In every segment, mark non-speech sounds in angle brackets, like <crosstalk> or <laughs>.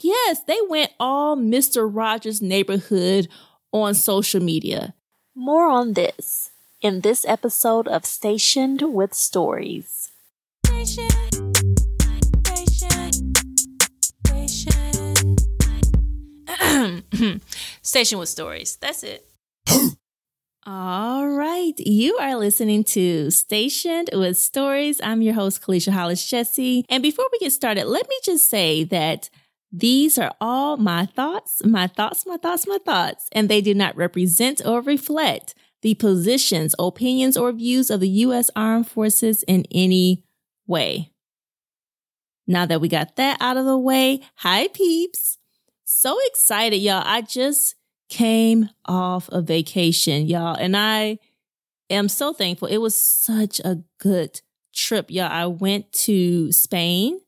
Yes, they went all Mr. Rogers neighborhood on social media. More on this in this episode of Stationed with Stories. Station, station, station with Stories. That's it. <gasps> All right. You are listening to Stationed with Stories. I'm your host, Kelicia Hollis Jessie. And before we get started, let me just say that these are all my thoughts, my thoughts, my thoughts, my thoughts, and they do not represent or reflect the positions, opinions, or views of the U.S. Armed Forces in any way. Now that we got that out of the way, hi peeps. So excited, y'all. I just came off a vacation, y'all, and I am so thankful. It was such a good trip, y'all. I went to Spain.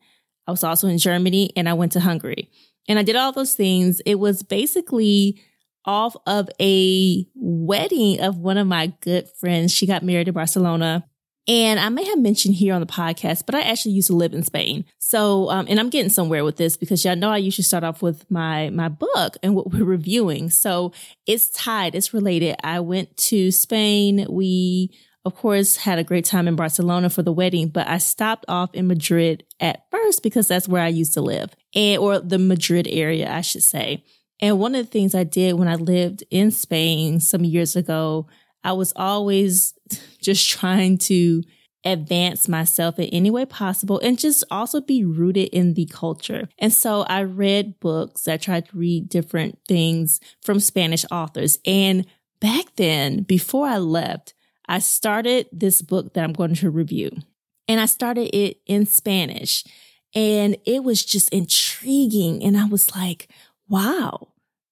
I was also in Germany and I went to Hungary. And I did all those things. It was basically off of a wedding of one of my good friends. She got married in Barcelona. And I may have mentioned here on the podcast, but I actually used to live in Spain. So, um, and I'm getting somewhere with this because y'all know I usually start off with my, my book and what we're reviewing. So it's tied. It's related. I went to Spain. We, of course, had a great time in Barcelona for the wedding, but I stopped off in Madrid at first because that's where I used to live and, or the Madrid area, I should say. And one of the things I did when I lived in Spain some years ago, I was always <laughs> just trying to advance myself in any way possible and just also be rooted in the culture. And so I read books. I tried to read different things from Spanish authors. And back then, before I left, I started this book that I'm going to review. And I started it in Spanish. And it was just intriguing. And I was like, wow,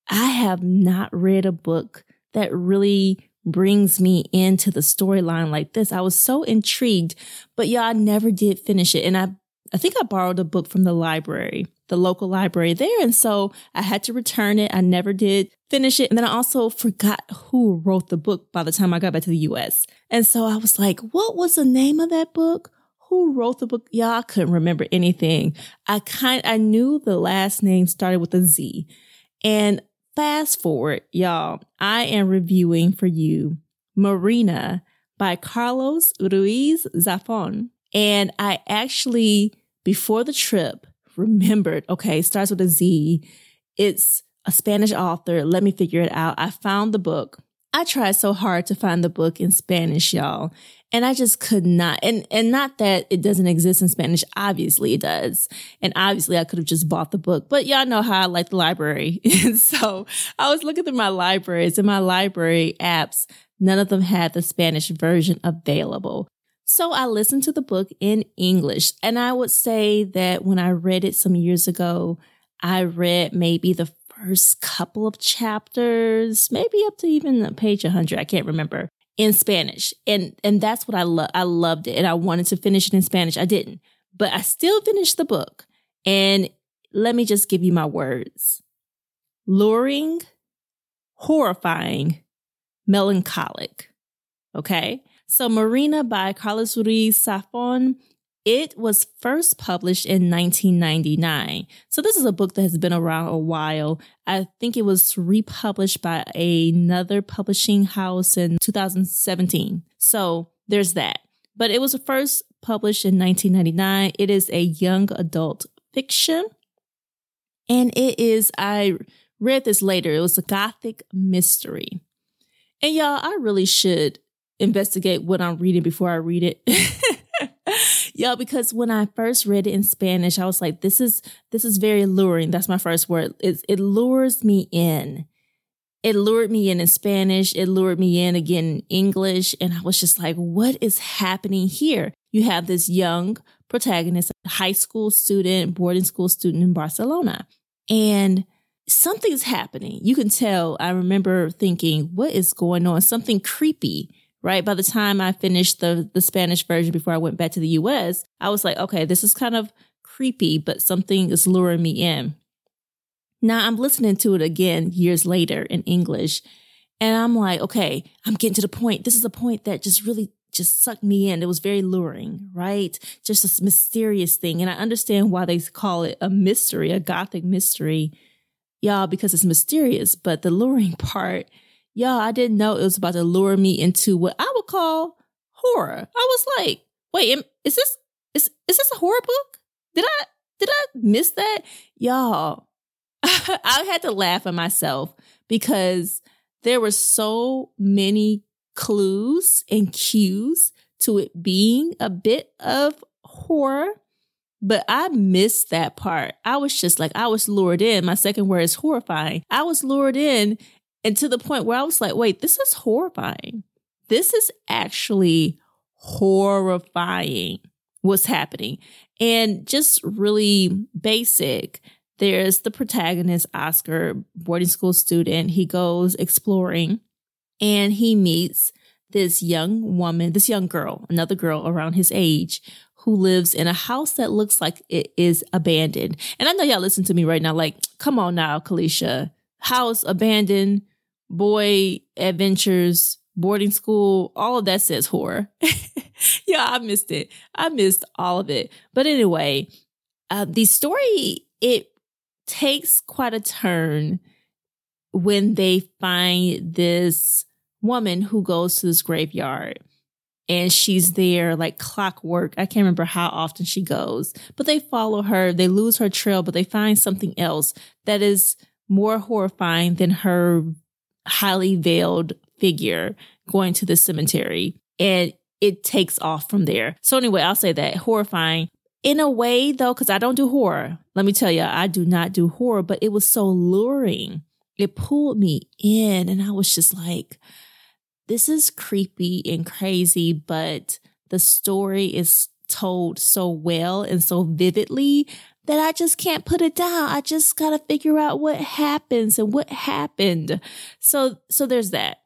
I have not read a book that really brings me into the storyline like this. I was so intrigued, but yeah, I never did finish it. And I, I think I borrowed a book from the library, the local library there. And so I had to return it. I never did finish it. And then I also forgot who wrote the book by the time I got back to the US. And so I was like, what was the name of that book? Who wrote the book? Y'all couldn't remember anything. I kind, I knew the last name started with a Z. And Fast forward, y'all, I am reviewing for you Marina by Carlos Ruiz Zafón. And I actually, before the trip, remembered, okay, starts with a Z. It's a Spanish author. Let me figure it out. I found the book. I tried so hard to find the book in Spanish, y'all. And I just could not. And, and not that it doesn't exist in Spanish. Obviously it does. And obviously I could have just bought the book, but y'all know how I like the library. <laughs> so I was looking through my libraries and my library apps. None of them had the Spanish version available. So I listened to the book in English. And I would say that when I read it some years ago, I read maybe the first couple of chapters, maybe up to even page 100. I can't remember in Spanish. And, and that's what I love. I loved it and I wanted to finish it in Spanish. I didn't, but I still finished the book. And let me just give you my words. Luring, horrifying, melancholic. Okay. So Marina by Carlos Ruiz Zafón it was first published in 1999. So this is a book that has been around a while. I think it was republished by another publishing house in 2017. So there's that. But it was first published in 1999. It is a young adult fiction. And it is, I read this later, it was a gothic mystery. And y'all, I really should investigate what I'm reading before I read it. <laughs> yeah, because when I first read it in Spanish, I was like, this is this is very luring. That's my first word. It, it lures me in. It lured me in in Spanish. It lured me in again in English. And I was just like, what is happening here? You have this young protagonist, high school student, boarding school student in Barcelona. And something's happening. You can tell. I remember thinking, what is going on? Something creepy right? By the time I finished the, the Spanish version before I went back to the US, I was like, okay, this is kind of creepy, but something is luring me in. Now I'm listening to it again years later in English, and I'm like, okay, I'm getting to the point. This is a point that just really just sucked me in. It was very luring, right? Just this mysterious thing. And I understand why they call it a mystery, a gothic mystery, y'all, because it's mysterious. But the luring <laughs> part, y'all, I didn't know it was about to lure me into what I would call horror. I was like, wait, is this is is this a horror book? Did I did I miss that? Y'all, <laughs> I had to laugh at myself because there were so many clues and cues to it being a bit of horror. But I missed that part. I was just like, I was lured in. My second word is horrifying. I was lured in and to the point where I was like, wait, this is horrifying. This is actually horrifying what's happening. And just really basic. There's the protagonist, Oscar, boarding school student. He goes exploring and he meets this young woman, this young girl, another girl around his age who lives in a house that looks like it is abandoned. And I know y'all listen to me right now, like, come on now, Kelicia. House abandoned, boy adventures, boarding school, all of that says horror. <laughs> yeah, I missed it. I missed all of it. But anyway, uh, the story, it takes quite a turn when they find this woman who goes to this graveyard and she's there like clockwork. I can't remember how often she goes, but they follow her. They lose her trail, but they find something else that is more horrifying than her highly veiled figure going to the cemetery. And it takes off from there. So anyway, I'll say that horrifying in a way though, because I don't do horror. Let me tell you, I do not do horror, but it was so luring. It pulled me in and I was just like, this is creepy and crazy, but the story is told so well and so vividly that I just can't put it down. I just got to figure out what happens and what happened. So, so there's that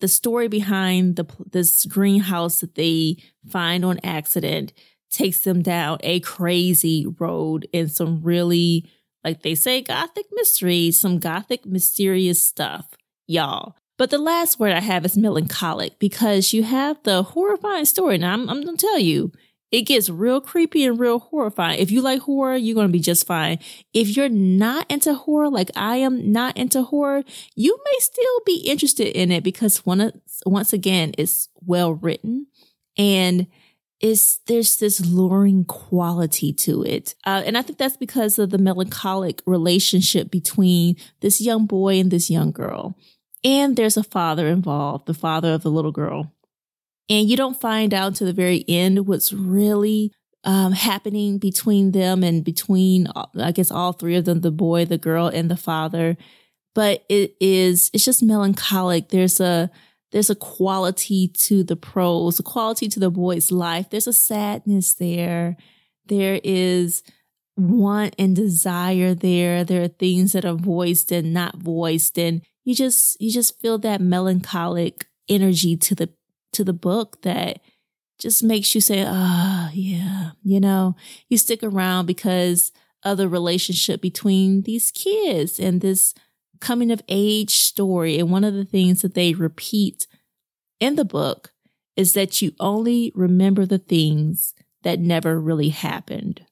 the story behind the this greenhouse that they find on accident takes them down a crazy road in some really like they say gothic mystery some gothic mysterious stuff y'all but the last word i have is melancholic because you have the horrifying story now i'm, I'm gonna tell you it gets real creepy and real horrifying. If you like horror, you're going to be just fine. If you're not into horror, like I am not into horror, you may still be interested in it because one, once again, it's well written and is there's this luring quality to it. Uh, and I think that's because of the melancholic relationship between this young boy and this young girl. And there's a father involved, the father of the little girl. And you don't find out to the very end what's really um, happening between them and between, I guess, all three of them the boy, the girl, and the father. But it is, it's just melancholic. There's a, there's a quality to the prose, a quality to the boy's life. There's a sadness there. There is want and desire there. There are things that are voiced and not voiced. And you just, you just feel that melancholic energy to the to the book that just makes you say, ah, oh, yeah, you know, you stick around because of the relationship between these kids and this coming of age story. And one of the things that they repeat in the book is that you only remember the things that never really happened.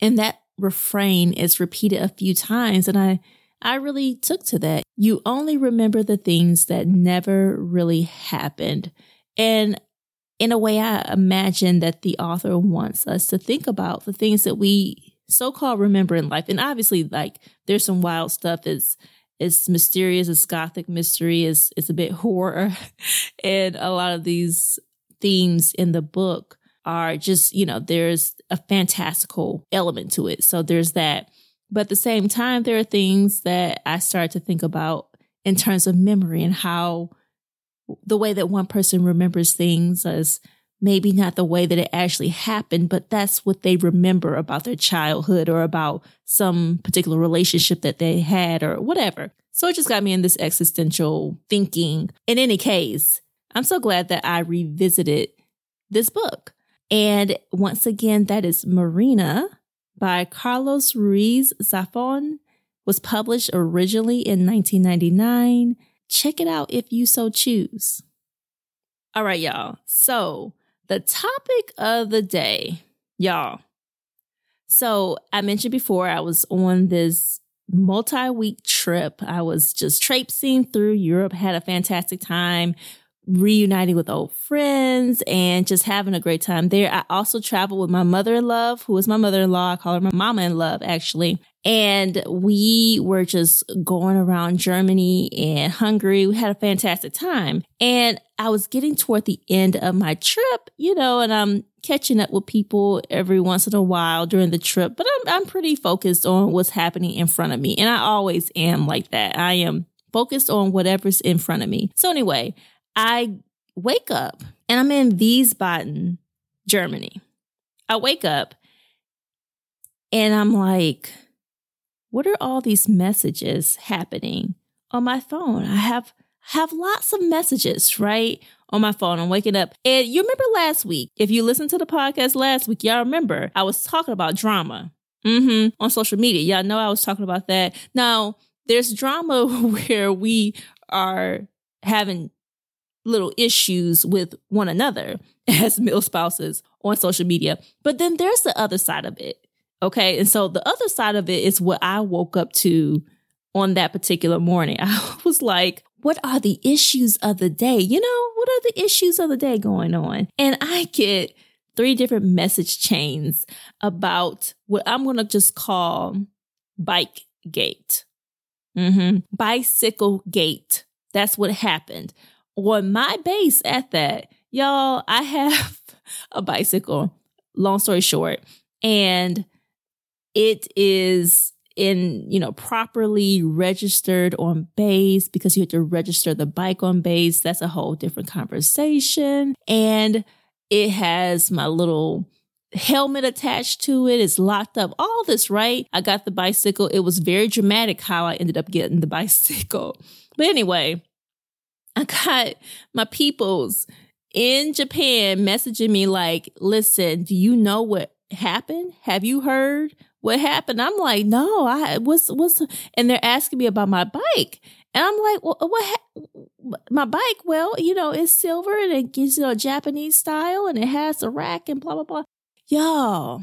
And that refrain is repeated a few times. And I, I really took to that. You only remember the things that never really happened. And in a way, I imagine that the author wants us to think about the things that we so called remember in life. And obviously, like, there's some wild stuff. It's, it's mysterious, it's gothic mystery, it's, it's a bit horror. <laughs> and a lot of these themes in the book are just, you know, there's a fantastical element to it. So there's that. But at the same time, there are things that I start to think about in terms of memory and how the way that one person remembers things is maybe not the way that it actually happened, but that's what they remember about their childhood or about some particular relationship that they had or whatever. So it just got me in this existential thinking. In any case, I'm so glad that I revisited this book. And once again, that is Marina by Carlos Ruiz Zafón was published originally in 1999. Check it out if you so choose. All right, y'all. So, the topic of the day, y'all. So, I mentioned before I was on this multi week trip. I was just traipsing through Europe, had a fantastic time reuniting with old friends and just having a great time there. I also traveled with my mother in law, who is my mother in law. I call her my mama in love, actually. And we were just going around Germany and Hungary. We had a fantastic time. And I was getting toward the end of my trip, you know, and I'm catching up with people every once in a while during the trip, but I'm, I'm pretty focused on what's happening in front of me. And I always am like that. I am focused on whatever's in front of me. So anyway, I wake up and I'm in Wiesbaden, Germany. I wake up and I'm like, what are all these messages happening on my phone? I have have lots of messages, right? On my phone. I'm waking up. And you remember last week, if you listened to the podcast last week, y'all remember I was talking about drama. Mm-hmm. On social media. Y'all know I was talking about that. Now, there's drama <laughs> where we are having little issues with one another <laughs> as MilSpouses on social media. But then there's the other side of it. Okay. And so the other side of it is what I woke up to on that particular morning. <laughs> I was like, what are the issues of the day? You know, what are the issues of the day going on? And I get three different message chains about what I'm going to just call bike gate. Mm-hmm. Bicycle gate. That's what happened on my base at that, y'all, I have <laughs> a bicycle, long story short, and it is in, you know, properly registered on base because you have to register the bike on base. That's a whole different conversation. And it has my little helmet attached to it. It's locked up. All this, right? I got the bicycle. It was very dramatic how I ended up getting the <laughs> bicycle. But anyway, I got my peoples in Japan messaging me like, listen, do you know what happened? Have you heard what happened? I'm like, no, I what's what's and they're asking me about my bike. And I'm like, well, what ha- my bike? Well, you know, it's silver and it gives you know Japanese style and it has a rack and blah blah blah. Y'all,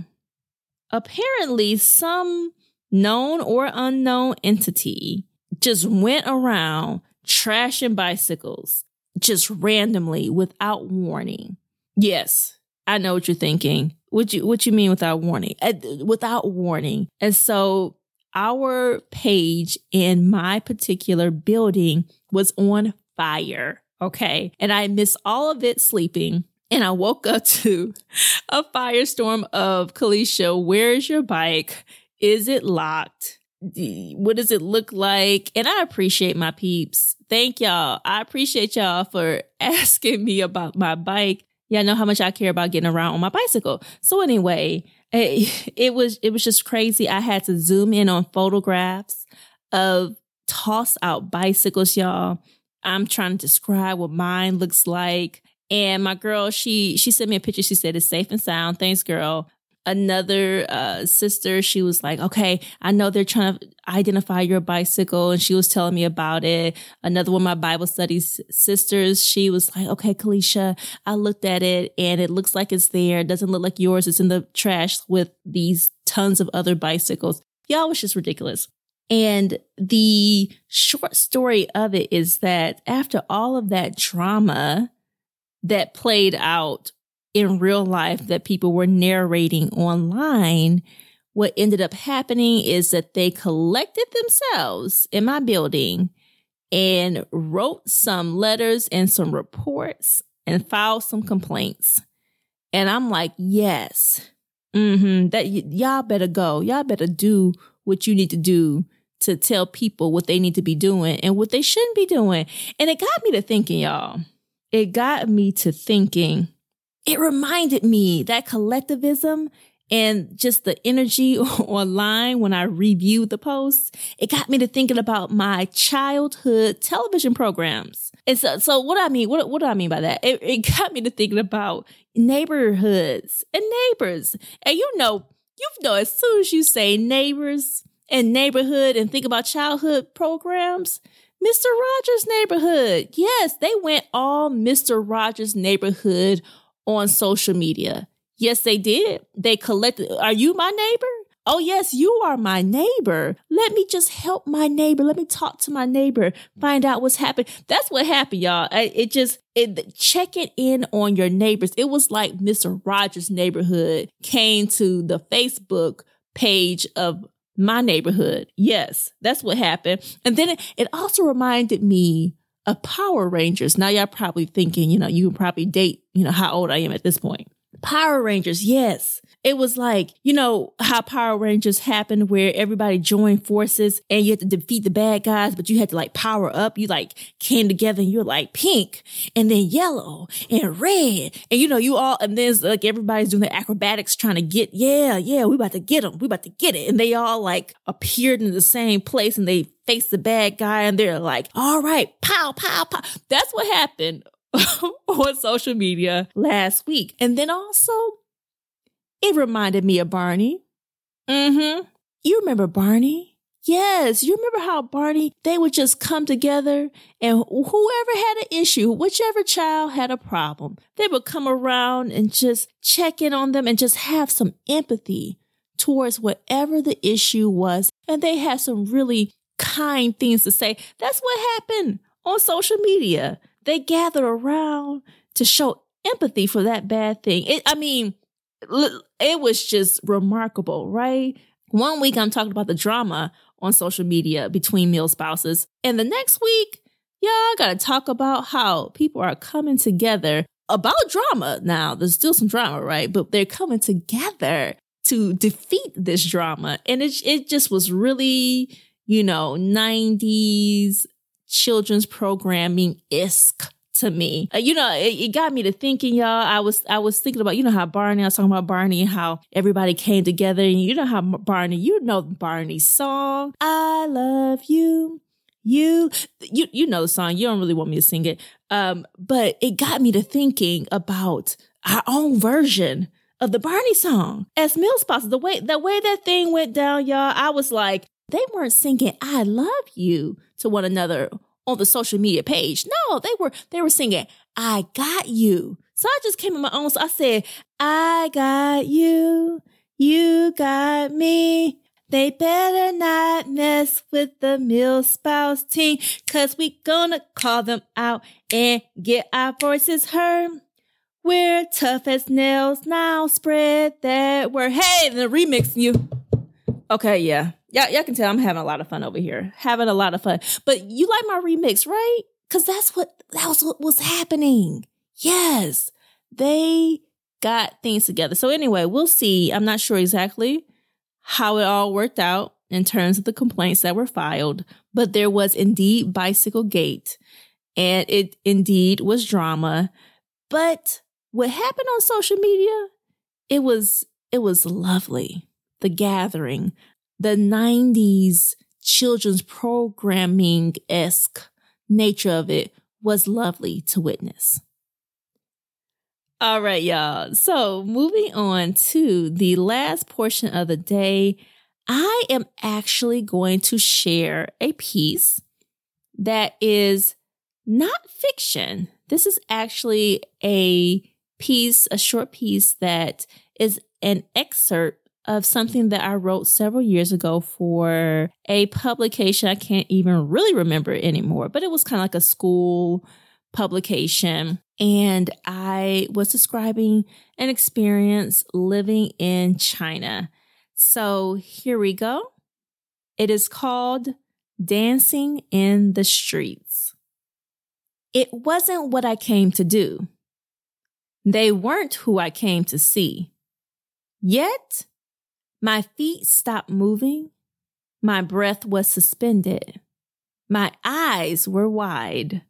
apparently some known or unknown entity just went around trashing bicycles just randomly without warning. Yes, I know what you're thinking. What you what you mean without warning? Uh, without warning. And so our page in my particular building was on fire. Okay. And I missed all of it sleeping. And I woke up <laughs> to a firestorm of Kelicia, where's your bike? Is it locked? What does it look like? And I appreciate my peeps. Thank y'all. I appreciate y'all for <laughs> asking me about my bike. Y'all know how much I care about getting around on my bicycle. So anyway, it, eh, <laughs> it was it was just crazy. I had to zoom in on photographs of tossed out bicycles, y'all. I'm trying to describe what mine looks like. And my girl, she she sent me a picture. She said it's safe and sound. Thanks, girl another uh, sister, she was like, okay, I know they're trying to identify your bicycle. And she was telling me about it. Another one of my Bible studies sisters, she was like, okay, Kelicia, I looked at it and it looks like it's there. It doesn't look like yours. It's in the trash with these tons of other bicycles. Y'all was just ridiculous. And the short story of it is that after all of that drama that played out in real life that people were narrating online, what ended up happening is that they collected themselves in my building and wrote some letters and some reports and filed some complaints. And I'm like, yes, mm-hmm, that y- y'all better go. Y'all better do what you need to do to tell people what they need to be doing and what they shouldn't be doing. And it got me to thinking, y'all. It got me to thinking it reminded me that collectivism and just the energy <laughs> online when I reviewed the post, it got me to thinking about my childhood television programs. And so, so what I mean, what, what do I mean by that? It, it got me to thinking about neighborhoods and neighbors. And you know, you know, as soon as you say neighbors and neighborhood and think about childhood programs, Mr. Rogers neighborhood. Yes, they went all Mr. Rogers neighborhood on social media. Yes, they did. They collected. Are you my neighbor? Oh, yes, you are my neighbor. Let me just help my neighbor. Let me talk to my neighbor, find out what's happened. That's what happened, y'all. It just, it, checking in on your neighbors. It was like Mr. Rogers' neighborhood came to the Facebook page of my neighborhood. Yes, that's what happened. And then it, it also reminded me of Power Rangers. Now y'all probably thinking, you know, you can probably date, you know, how old I am at this point. Power Rangers, yes. It was like, you know, how Power Rangers happened where everybody joined forces and you had to defeat the bad guys, but you had to like power up. You like came together and you're like pink and then yellow and red. And you know, you all, and then like everybody's doing the acrobatics trying to get, yeah, yeah, we about to get them. We about to get it. And they all like appeared in the same place and they faced the bad guy and they're like, all right, pow, pow, pow. That's what happened <laughs> on social media last week. And then also, it reminded me of Barney. Mm-hmm. You remember Barney? Yes, you remember how Barney, they would just come together and whoever had an issue, whichever child had a problem, they would come around and just check in on them and just have some empathy towards whatever the issue was. And they had some really kind things to say. That's what happened on social media. They gather around to show empathy for that bad thing. It, I mean, it was just remarkable, right? One week I'm talking about the drama on social media between MilSpouses, And the next week, I gotta talk about how people are coming together about drama. Now, there's still some drama, right? But they're coming together to defeat this drama. And it, it just was really, you know, 90s children's programming isk to me. Uh, you know, it, it, got me to thinking, y'all. I was I was thinking about, you know, how Barney, I was talking about Barney how everybody came together. And you know how Barney, you know Barney's song, I love you. You, you, you know the song. You don't really want me to sing it. Um, but it got me to thinking about our own version of the Barney song as MilSpouses. The way, the way that thing went down, y'all, I was like, they weren't singing I love you to one another on the social media page. No, they were they were singing I got you. So I just came in my own. So I said, I got you, you got me. They better not mess with the MilSpouse team, cause we gonna call them out and get our voices heard. We're tough as nails now. Spread that word. Hey, the remix you. Okay, yeah y'all, y'all can tell I'm having a lot of fun over here, having a lot of fun. But you like my remix, right? Because that's what that was what was happening. Yes, they got things together. So anyway, we'll see. I'm not sure exactly how it all worked out in terms of the complaints that were filed, but there was indeed Bicycle Gate, and it indeed was drama. But what happened on social media, it was it was lovely. The gathering the 90s children's programming esque nature of it was lovely to witness. All right, y'all. So, moving on to the last portion of the day, I am actually going to share a piece that is not fiction. This is actually a piece, a short piece that is an excerpt of something that I wrote several years ago for a publication. I can't even really remember anymore, but it was kind of like a school publication. And I was describing an experience living in China. So here we go. It is called Dancing in the Streets. It wasn't what I came to do. They weren't who I came to see. Yet, my feet stopped moving. My breath was suspended. My eyes were wide.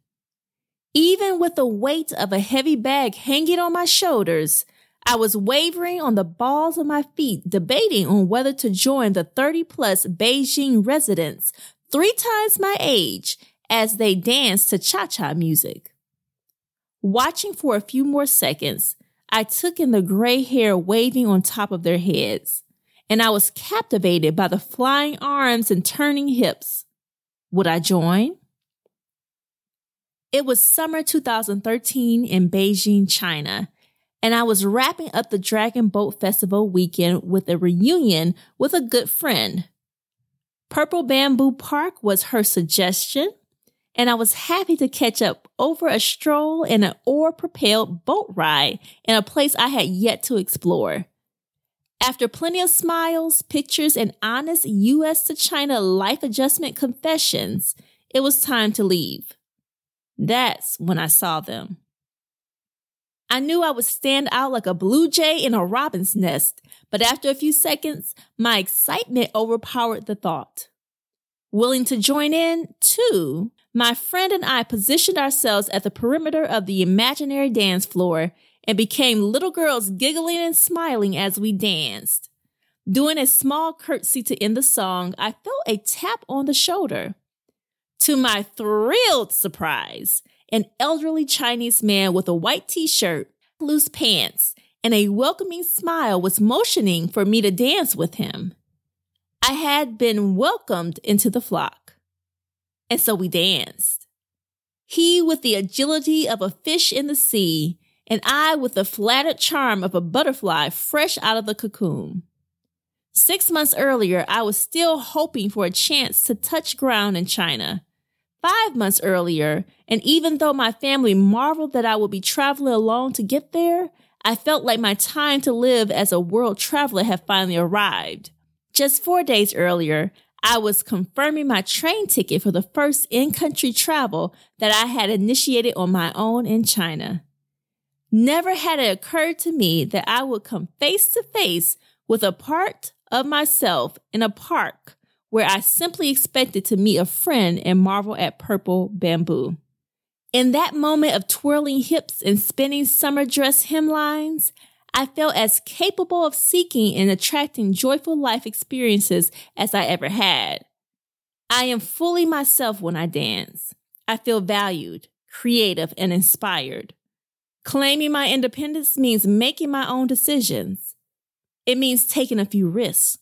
Even with the weight of a heavy bag hanging on my shoulders, I was wavering on the balls of my feet, debating on whether to join the 30 plus Beijing residents, three times my age, as they danced to cha cha music. Watching for a few more seconds, I took in the gray hair waving on top of their heads and I was captivated by the flying arms and turning hips. Would I join? It was summer 2013 in Beijing, China, and I was wrapping up the Dragon Boat Festival weekend with a reunion with a good friend. Purple Bamboo Park was her suggestion, and I was happy to catch up over a stroll in an oar propelled boat ride in a place I had yet to explore. After plenty of smiles, pictures, and honest US to China life adjustment confessions, it was time to leave. That's when I saw them. I knew I would stand out like a blue jay in a robin's nest, but after a few seconds, my excitement overpowered the thought. Willing to join in, too, my friend and I positioned ourselves at the perimeter of the imaginary dance floor and became little girls giggling and smiling as we danced. Doing a small curtsy to end the song, I felt a tap on the shoulder. To my thrilled surprise, an elderly Chinese man with a white t shirt, loose pants, and a welcoming smile was motioning for me to dance with him. I had been welcomed into the flock. And so we danced. He with the agility of a fish in the sea, and I with the flattered charm of a butterfly fresh out of the cocoon. Six months earlier, I was still hoping for a chance to touch ground in China. Five months earlier, and even though my family marveled that I would be traveling alone to get there, I felt like my time to live as a world traveler had finally arrived. Just four days earlier, I was confirming my train ticket for the first in country travel that I had initiated on my own in China. Never had it occurred to me that I would come face to face with a part of myself in a park where I simply expected to meet a friend and marvel at purple bamboo. In that moment of twirling hips and spinning summer dress hemlines, I felt as capable of seeking and attracting joyful life experiences as I ever had. I am fully myself when I dance. I feel valued, creative, and inspired. Claiming my independence means making my own decisions. It means taking a few risks.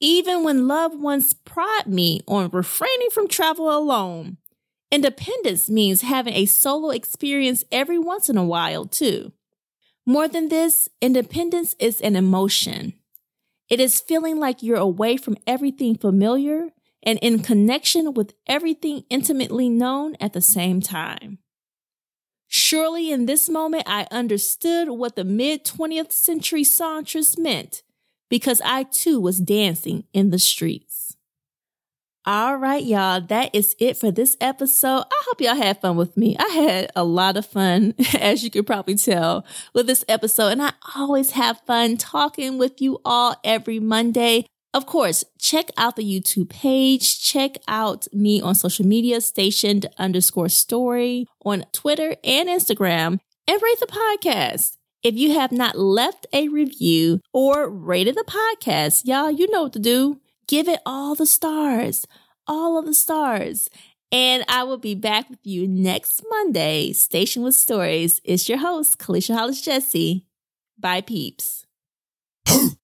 Even when loved ones prod me on refraining from travel alone, independence means having a solo experience every once in a while, too. More than this, independence is an emotion. It is feeling like you're away from everything familiar and in connection with everything intimately known at the same time. Surely in this moment, I understood what the mid 20th century songstress meant because I too was dancing in the streets. All right, y'all, that is it for this episode. I hope y'all had fun with me. I had a lot of fun, <laughs> as you could probably tell, with this episode. And I always have fun talking with you all every Monday. Of course, check out the YouTube page. Check out me on social media, stationed underscore story on Twitter and Instagram, and rate the podcast. If you have not left a review or rated the podcast, y'all, you know what to do. Give it all the stars, all of the stars. And I will be back with you next Monday. Station with Stories. It's your host, Kelicia Hollis Jessie. Bye, peeps. <laughs>